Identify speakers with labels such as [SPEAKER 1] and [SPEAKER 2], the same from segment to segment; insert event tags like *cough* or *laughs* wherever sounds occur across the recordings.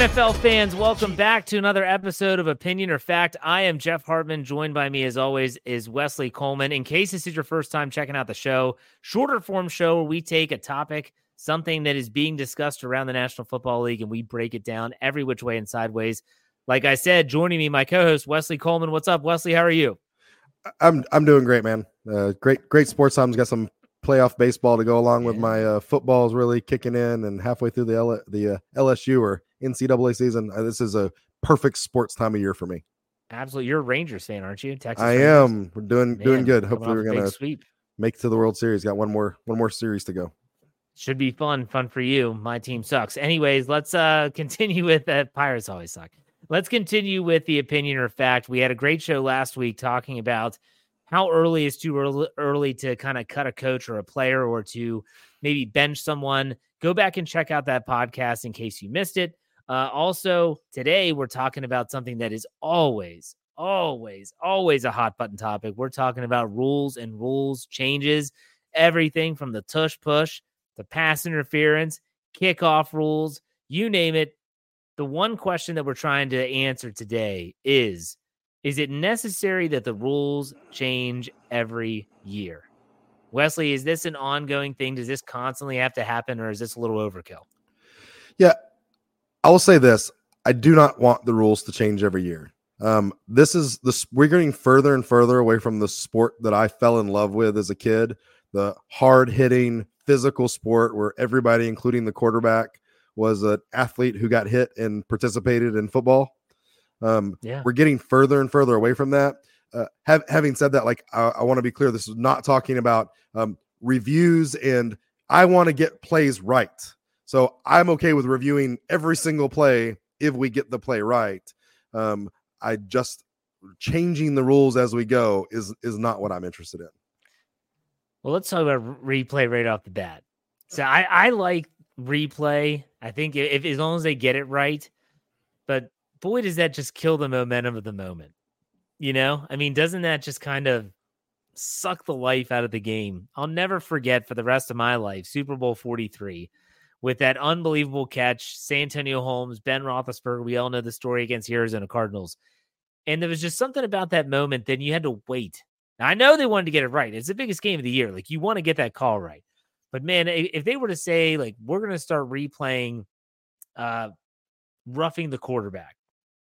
[SPEAKER 1] NFL fans, welcome back to another episode of Opinion or Fact. I am Jeff Hartman. Joined by me, as always, is Wesley Coleman. In case this is your first time checking out the show, shorter form show where we take a topic, something that is being discussed around the National Football League, and we break it down every which way and sideways. Like I said, joining me, my co-host Wesley Coleman. What's up, Wesley? How are you?
[SPEAKER 2] I'm I'm doing great, man. Uh, great great sports times. Got some playoff baseball to go along yeah. with my uh, footballs really kicking in, and halfway through the L- the uh, LSU or NCAA season. Uh, this is a perfect sports time of year for me.
[SPEAKER 1] Absolutely, you're a Rangers fan, aren't you?
[SPEAKER 2] Texas. I Rangers? am. We're doing Man, doing good. Hopefully, we're gonna sweep. make it to the World Series. Got one more one more series to go.
[SPEAKER 1] Should be fun. Fun for you. My team sucks. Anyways, let's uh *laughs* continue with that. Pirates always suck. Let's continue with the opinion or fact. We had a great show last week talking about how early is too early, early to kind of cut a coach or a player or to maybe bench someone. Go back and check out that podcast in case you missed it. Uh, also, today we're talking about something that is always, always, always a hot button topic. We're talking about rules and rules changes, everything from the tush push to pass interference, kickoff rules, you name it. The one question that we're trying to answer today is Is it necessary that the rules change every year? Wesley, is this an ongoing thing? Does this constantly have to happen or is this a little overkill?
[SPEAKER 2] Yeah, I will say this: I do not want the rules to change every year. Um, this is the we're getting further and further away from the sport that I fell in love with as a kid, the hard hitting physical sport where everybody, including the quarterback, was an athlete who got hit and participated in football. Um, yeah. We're getting further and further away from that. Uh, have, having said that, like I, I want to be clear, this is not talking about um, reviews and I want to get plays right. So I'm okay with reviewing every single play if we get the play right. Um, I just changing the rules as we go is is not what I'm interested in.
[SPEAKER 1] Well, let's talk about replay right off the bat. So I I like replay. I think if as long as they get it right, but boy, does that just kill the momentum of the moment. You know, I mean, doesn't that just kind of suck the life out of the game? I'll never forget for the rest of my life Super Bowl 43 with that unbelievable catch, Santonio Holmes, Ben Roethlisberger. We all know the story against the Arizona Cardinals. And there was just something about that moment. Then you had to wait. Now, I know they wanted to get it right. It's the biggest game of the year. Like you want to get that call right. But man, if they were to say like we're going to start replaying uh roughing the quarterback,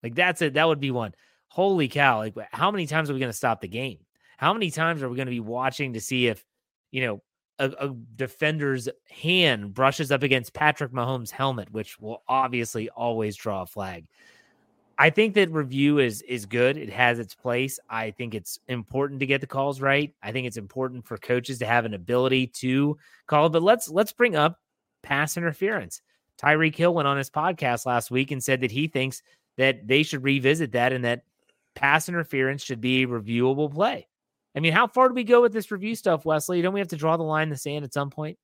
[SPEAKER 1] like that's it. That would be one. Holy cow! Like how many times are we going to stop the game? How many times are we going to be watching to see if you know a, a, defender's hand brushes up against Patrick Mahomes' helmet, which will obviously always draw a flag. I think that review is is good. It has its place. I think it's important to get the calls right. I think it's important for coaches to have an ability to call. But let's let's bring up pass interference. Tyreek Hill went on his podcast last week and said that he thinks that they should revisit that and that pass interference should be a reviewable play. I mean, how far do we go with this review stuff, Wesley? Don't we have to draw the line in the sand at some point?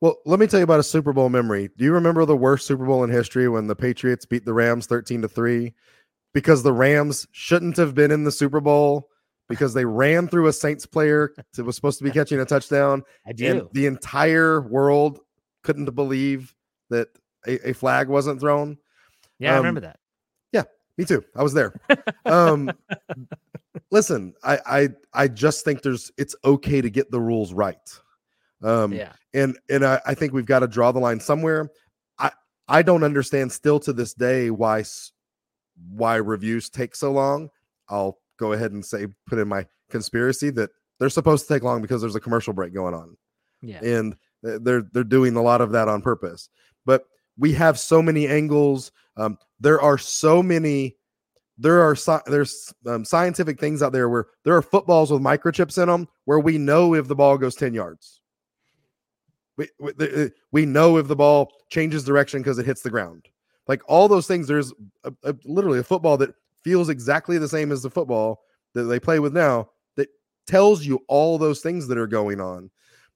[SPEAKER 2] Well, let me tell you about a Super Bowl memory. Do you remember the worst Super Bowl in history when the Patriots beat the Rams 13 to 3 because the Rams shouldn't have been in the Super Bowl because they ran through a Saints player that was supposed to be catching a touchdown.
[SPEAKER 1] I do.
[SPEAKER 2] the entire world couldn't believe that a, a flag wasn't thrown.
[SPEAKER 1] Yeah, um, I remember that.
[SPEAKER 2] Yeah, me too. I was there. *laughs* um, listen, I, I I just think there's it's okay to get the rules right. Um, yeah, and and I, I think we've got to draw the line somewhere. I I don't understand still to this day why why reviews take so long. I'll go ahead and say put in my conspiracy that they're supposed to take long because there's a commercial break going on.
[SPEAKER 1] Yeah,
[SPEAKER 2] and they're they're doing a lot of that on purpose. But we have so many angles. Um, there are so many there are there's um, scientific things out there where there are footballs with microchips in them where we know if the ball goes 10 yards. We, we, uh, we know if the ball changes direction because it hits the ground. Like all those things there's a, a, literally a football that feels exactly the same as the football that they play with now that tells you all those things that are going on.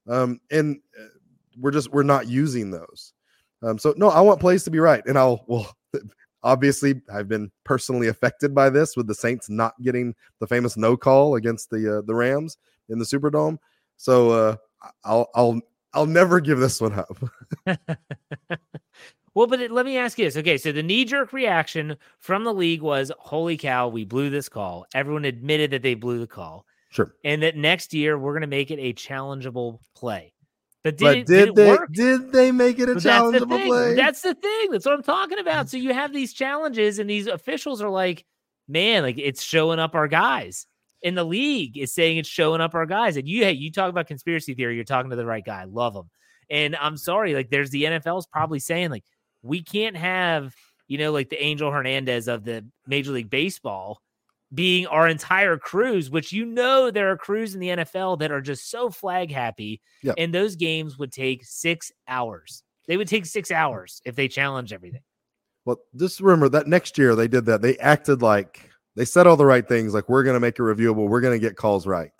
[SPEAKER 2] Um, and uh, we're just we're not using those. Um, so no i want plays to be right and i'll *laughs* well Obviously, I've been personally affected by this with the Saints not getting the famous no call against the uh, the Rams in the Superdome. So uh, I'll I'll I'll never give this one up. *laughs*
[SPEAKER 1] Well, but it, let me ask you this. Okay, so the knee jerk reaction from the league was, "Holy cow, we blew this call." Everyone admitted that they blew the call.
[SPEAKER 2] Sure.
[SPEAKER 1] And that next year we're going to make it a challengeable play. But did,
[SPEAKER 2] but
[SPEAKER 1] it,
[SPEAKER 2] did,
[SPEAKER 1] did it
[SPEAKER 2] they did they make it a
[SPEAKER 1] But that's the
[SPEAKER 2] challengeable
[SPEAKER 1] thing.
[SPEAKER 2] play?
[SPEAKER 1] That's the thing. That's what I'm talking about. So mm. you have these challenges, and these officials are like, man, like it's showing up our guys. And the league is saying it's showing up our guys. And you, hey, you talk about conspiracy theory, you're talking to the right guy. Love them. And I'm sorry, like there's the NFL's probably saying like we can't have, you know, like the Angel Hernandez of the Major League Baseball being our entire crews, which you know there are crews in the NFL that are just so flag happy.
[SPEAKER 2] Yep.
[SPEAKER 1] And those games would take six hours. They would take six hours if they challenge everything.
[SPEAKER 2] Well, just remember that next year they did that. They acted like they said all the right things, like we're going to make it reviewable, we're going to get calls right.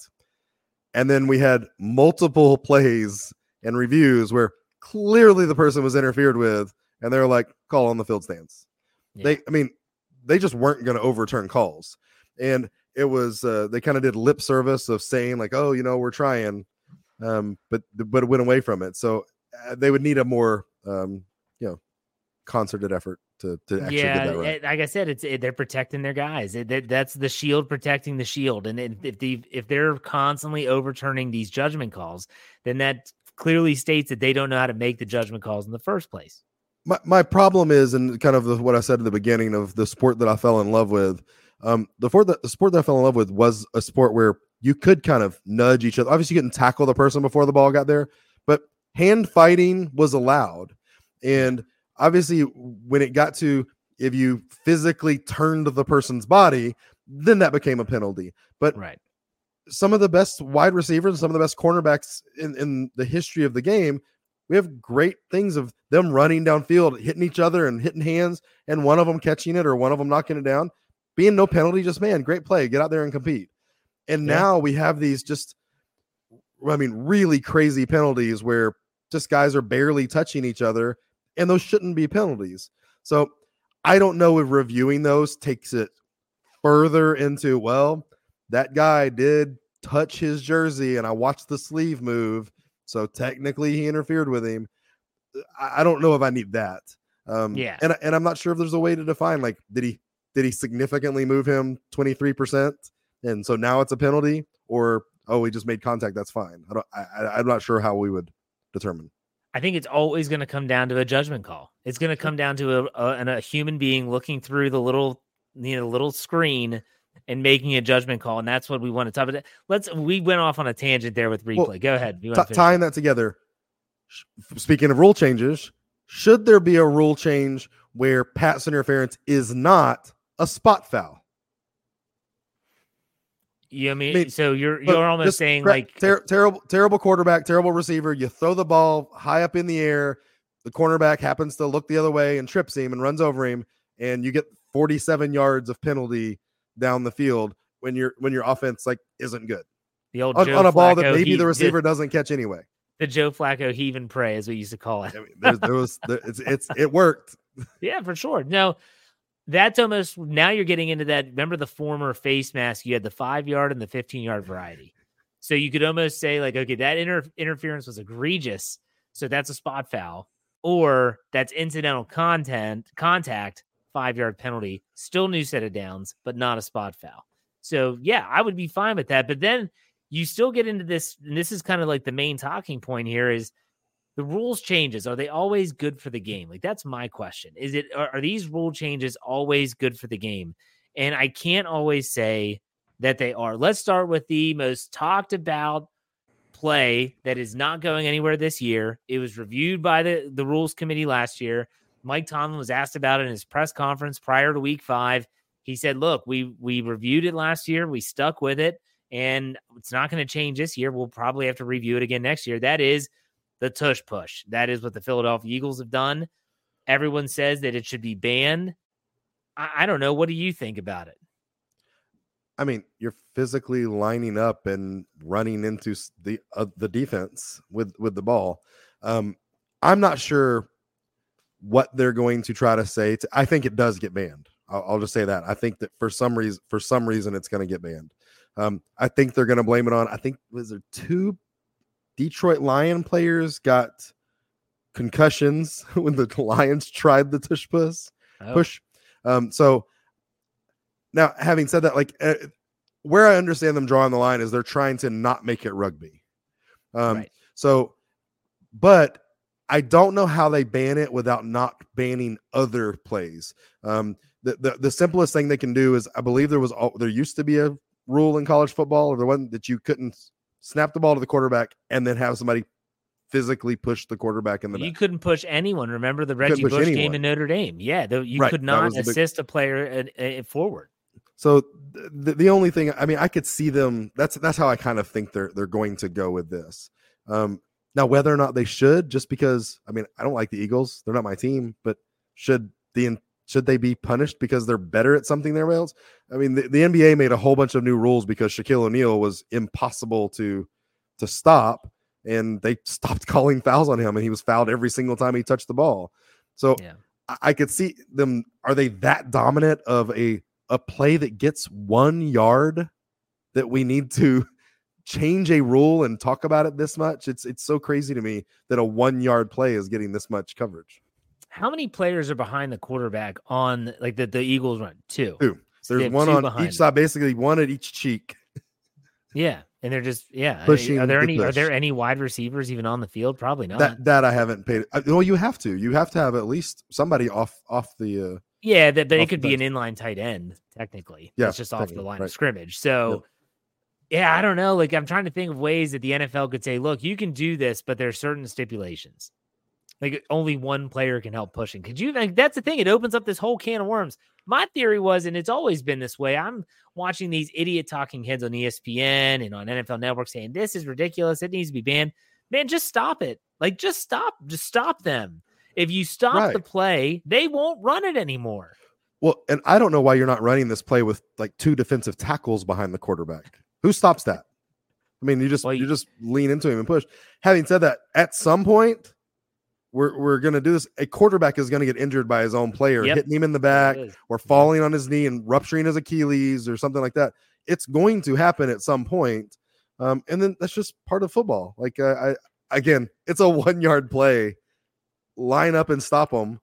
[SPEAKER 2] And then we had multiple *laughs* plays and reviews where clearly the person was interfered with, and they're like, call on the field stands.
[SPEAKER 1] Yeah.
[SPEAKER 2] They, I mean, they just weren't going to overturn calls. And it was, uh, they kind of did lip service of saying, like, oh, you know, we're trying, um, but, but it went away from it. So uh, they would need a more, um, you know, concerted effort to, to actually
[SPEAKER 1] yeah,
[SPEAKER 2] get that right.
[SPEAKER 1] like I said, it's it, they're protecting their guys. It, that, that's the shield protecting the shield. And if if, the, if they're constantly overturning these judgment calls, then that clearly states that they don't know how to make the judgment calls in the first place.
[SPEAKER 2] my, my problem is and kind of the, what i said at the beginning of the sport that i fell in love with um the sport that the sport that i fell in love with was a sport where you could kind of nudge each other obviously you couldn't tackle the person before the ball got there but hand fighting was allowed and obviously when it got to if you physically turned the person's body then that became a penalty but
[SPEAKER 1] Right.
[SPEAKER 2] some of the best wide receivers, some of the best cornerbacks in, in the history of the game. We have great things of them running downfield, hitting each other and hitting hands, and one of them catching it or one of them knocking it down. Being no penalty, just man, great play. Get out there and compete. And
[SPEAKER 1] Yeah.
[SPEAKER 2] now we have these just, I mean, really crazy penalties where just guys are barely touching each other, and those shouldn't be penalties. So I don't know if reviewing those takes it further into, well, that guy did touch his jersey and I watched the sleeve move. So technically he interfered with him. I, I don't know if I need that. Um,
[SPEAKER 1] Yeah.
[SPEAKER 2] And, and I'm not sure if there's a way to define like, did he, did he significantly move him 23%? And so now it's a penalty or, oh, he just made contact. That's fine. I don't, I, I'm not sure how we would determine.
[SPEAKER 1] I think it's always going to come down to a judgment call. It's going to come down to a, a, and a human being looking through the little, you know, little screen and making a judgment call, and that's what we want to talk about. Let's. We went off on a tangent there with replay.
[SPEAKER 2] Well,
[SPEAKER 1] Go ahead.
[SPEAKER 2] T- tying that together. Speaking of rule changes, should there be a rule change where pass interference is not a spot foul?
[SPEAKER 1] You, I mean,
[SPEAKER 2] mean,
[SPEAKER 1] so you're you're almost saying
[SPEAKER 2] cra-
[SPEAKER 1] like
[SPEAKER 2] ter- terrible, terrible quarterback, terrible receiver. You throw the ball high up in the air. The cornerback happens to look the other way and trips him and runs over him, and you get 47 yards of penalty down the field when your when your offense like isn't good
[SPEAKER 1] the old
[SPEAKER 2] on,
[SPEAKER 1] Joe
[SPEAKER 2] on a ball that maybe
[SPEAKER 1] heave-
[SPEAKER 2] the receiver doesn't catch anyway.
[SPEAKER 1] the Joe Flacco heave and pray, as we used to call it.
[SPEAKER 2] I mean, there was there, it's it's it worked. *laughs*
[SPEAKER 1] Yeah, for sure. No, that's almost now you're getting into that. Remember the former face mask? You had the five yard and the 15 yard variety. So you could almost say, like, okay, that inter- interference was egregious. So that's a spot foul, or that's incidental content contact, five yard penalty, still new set of downs, but not a spot foul. So yeah, I would be fine with that. But then you still get into this, and this is kind of like the main talking point here is the rules changes are they always good for the game? Like that's my question is it are, are these rule changes always good for the game? And i can't always say that they are. Let's start with the most talked about play that is not going anywhere this year. It was reviewed by the the rules committee last year. Mike tomlin was asked about it in his press conference prior to week five. He said look we we reviewed it last year. We stuck with it and it's not going to change this year. We'll probably have to review it again next year. That is the tush push. That is what the Philadelphia Eagles have done. Everyone says that it should be banned. I, I don't know. What do you think about it?
[SPEAKER 2] I mean, you're physically lining up and running into the uh, the defense with with the ball. Um, I'm not sure what they're going to try to say. To, I think it does get banned. I'll, I'll just say that. I think that for some reason, for some reason, it's going to get banned. Um, I think they're going to blame it on. I think was there two Detroit Lion players got concussions *laughs* when the Lions tried the tush push
[SPEAKER 1] Oh,
[SPEAKER 2] push. Um, so now, having said that, like uh, where I understand them drawing the line is they're trying to not make it rugby. Um,
[SPEAKER 1] Right.
[SPEAKER 2] So, but I don't know how they ban it without not banning other plays. Um, the, the the simplest thing they can do is I believe there was al- there used to be a rule in college football or the one that you couldn't snap the ball to the quarterback and then have somebody physically push the quarterback in the
[SPEAKER 1] you
[SPEAKER 2] back.
[SPEAKER 1] couldn't push anyone. Remember the Reggie Bush game in Notre Dame? Yeah, the, you
[SPEAKER 2] Right,
[SPEAKER 1] could not
[SPEAKER 2] the big-
[SPEAKER 1] assist a player uh, uh, forward.
[SPEAKER 2] So the, the only thing I mean, I could see them. That's that's how I kind of think they're they're going to go with this. Um, now, whether or not they should, just because I mean, I don't like the Eagles. They're not my team, but should the should they be punished because they're better at something than everybody else? I mean, the, the NBA made a whole bunch of new rules because Shaquille O'Neal was impossible to to stop, and they *laughs* stopped calling fouls on him, and he was fouled every single time he touched the ball. So
[SPEAKER 1] Yeah.
[SPEAKER 2] I, I could see them. Are they that dominant of a a play that gets one yard that we need to *laughs* change a rule and talk about it this much? It's it's so crazy to me that a one yard play is getting this much coverage.
[SPEAKER 1] How many players are behind the quarterback on like the, the Eagles run? Two.
[SPEAKER 2] Two.
[SPEAKER 1] So
[SPEAKER 2] There's one on each
[SPEAKER 1] them.
[SPEAKER 2] side, basically one at each cheek.
[SPEAKER 1] Yeah, and they're just yeah.
[SPEAKER 2] Pushing
[SPEAKER 1] are there
[SPEAKER 2] the
[SPEAKER 1] any are there any wide receivers even on the field? Probably not.
[SPEAKER 2] That that I haven't paid. Well, you have to. You have to have at least somebody off off the. Uh,
[SPEAKER 1] yeah, that but it could be an inline tight end technically.
[SPEAKER 2] Yeah,
[SPEAKER 1] it's just off the line
[SPEAKER 2] right.
[SPEAKER 1] of scrimmage. So. Yeah, I don't know. Like, I'm trying to think of ways that the NFL could say, look, you can do this, but there's certain stipulations. Like, only one player can help pushing. Could you? Like, that's the thing. It opens up this whole can of worms. My theory was, and it's always been this way. I'm watching these idiot talking heads on ESPN and on NFL Network saying this is ridiculous. It needs to be banned. Man, just stop it. Like, just stop. Just stop them. If you stop the play, they won't run it anymore.
[SPEAKER 2] well, and I don't know why you're not running this play with like two defensive tackles behind the quarterback. Who stops that? I mean, you just
[SPEAKER 1] Well,
[SPEAKER 2] you
[SPEAKER 1] you-
[SPEAKER 2] just lean into him and push. Having said that, at some point, we're we're gonna do this. A quarterback is gonna get injured by his own player,
[SPEAKER 1] Yep.
[SPEAKER 2] hitting him in the back, or falling on his knee and rupturing his Achilles or something like that. It's going to happen at some point. Um, and then that's just part of football. Like uh, I again, it's a *laughs* one yard play. Line up and stop them.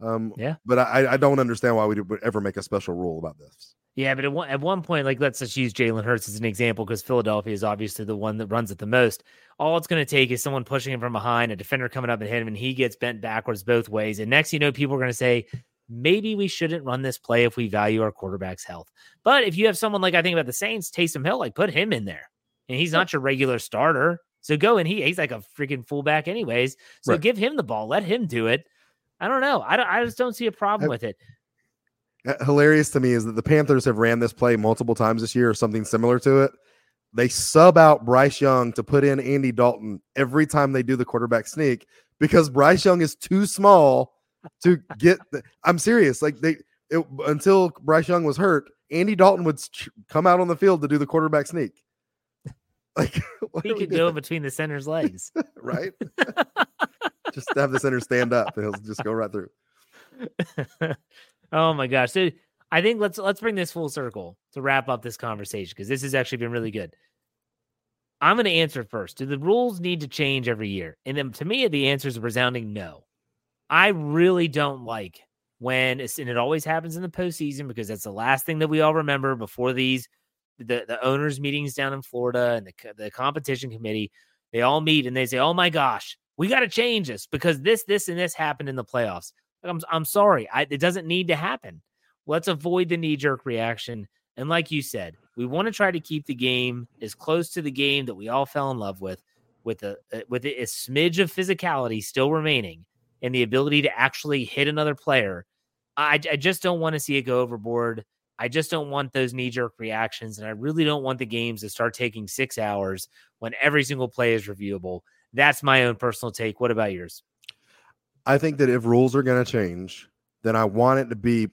[SPEAKER 2] Um,
[SPEAKER 1] Yeah.
[SPEAKER 2] But I, I don't understand why we would ever make a special rule about this.
[SPEAKER 1] Yeah, but at one, at one point, like let's just use Jalen Hurts as an example because Philadelphia is obviously the one that runs it the most. All it's going to take is someone pushing him from behind, a defender coming up and hit him, and he gets bent backwards both ways. And next, you know, people are going to say, maybe we shouldn't run this play if we value our quarterback's health. But if you have someone like I think about the Saints, Taysom Hill, like put him in there, and he's not your regular starter. So go and he he's like a freaking fullback, anyways. So
[SPEAKER 2] Right.
[SPEAKER 1] give him the ball, let him do it. I don't know. I don't. I just don't see a problem with it.
[SPEAKER 2] Uh, Hilarious to me is that the Panthers have ran this play multiple times this year or something similar to it. They sub out Bryce Young to put in Andy Dalton every time they do the quarterback sneak because Bryce Young is too small to get. The, I'm serious. Like they it, until Bryce Young was hurt, Andy Dalton would ch- come out on the field to do the quarterback sneak. *laughs* Like
[SPEAKER 1] He could go between the *laughs* center's legs.
[SPEAKER 2] right. *laughs* just have the center stand up and he'll just go right through.
[SPEAKER 1] Oh my gosh. So I think let's let's bring this full circle to wrap up this conversation because this has actually been really good. I'm going to answer first. Do the rules need to change every year? And then to me, the answer is a resounding no. I really don't like when and it always happens in the postseason because that's the last thing that we all remember before these the, the owners meetings down in Florida and the, the competition committee. They all meet and they say, "Oh my gosh, we got to change this because this, this, and this happened in the playoffs." I'm I'm sorry, I, it doesn't need to happen. Let's avoid the knee jerk reaction. And like you said, we want to try to keep the game as close to the game that we all fell in love with, with a uh, with a smidge of physicality still remaining and the ability to actually hit another player. I, I just don't want to see it go overboard. I just don't want those knee jerk reactions, and I really don't want the games to start taking six hours when every single play is reviewable. That's my own personal take. What about yours?
[SPEAKER 2] I think that if rules are going to change, then I want it to be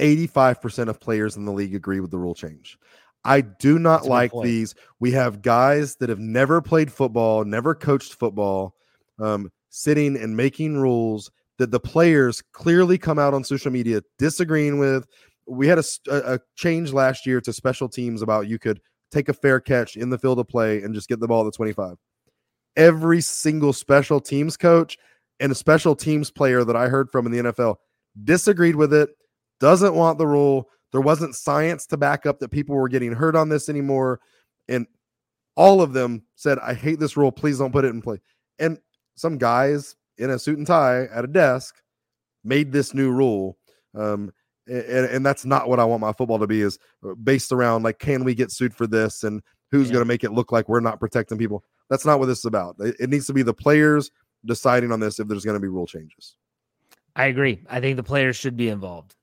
[SPEAKER 2] 85% of players in the league agree with the rule change. I do not
[SPEAKER 1] That's
[SPEAKER 2] like these. We have guys that have never played football, never coached football, um, sitting and making rules that the players clearly come out on social media disagreeing with. We had a change last year to special teams about you could take a fair catch in the field of play and just get the ball to 25. Every single special teams coach and a special teams player that I heard from in the NFL disagreed with it, doesn't want the rule. There wasn't science to back up that people were getting hurt on this anymore. And all of them said, I hate this rule. Please don't put it in place. And some guys in a suit and tie at a desk made this new rule. Um, and, and that's not what I want my football to be is based around like, can we get sued for this? And who's yeah. going to make it look like we're not protecting people? That's not what this is about. It, it needs to be the players deciding on this if there's going to be rule changes.
[SPEAKER 1] I agree. I think the players should be involved,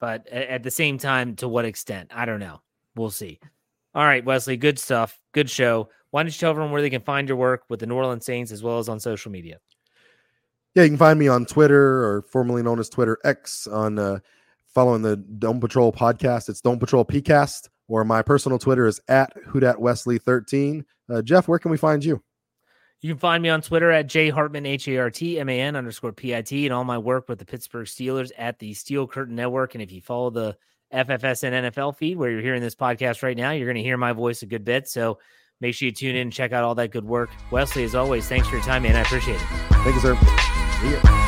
[SPEAKER 1] but at the same time, to what extent? I don't know. We'll see. All right, Wesley, good stuff. Good show. Why don't you tell everyone where they can find your work with the New Orleans Saints as well as on social media?
[SPEAKER 2] Yeah, you can find me on Twitter or formerly known as Twitter X on uh, following the Dome Patrol podcast. It's Dome Patrol PCast, or my personal Twitter is at Houdat Wesley 13. Uh, Jeff, where can we find you?
[SPEAKER 1] You can find me on Twitter at J Hartman, H A R T M A N underscore P I T, and all my work with the Pittsburgh Steelers at the Steel Curtain Network. And if you follow the FFSN NFL feed where you're hearing this podcast right now, you're going to hear my voice a good bit. So make sure you tune in and check out all that good work. Wesley, as always, thanks for your time, man. I appreciate it.
[SPEAKER 2] Thank you, sir.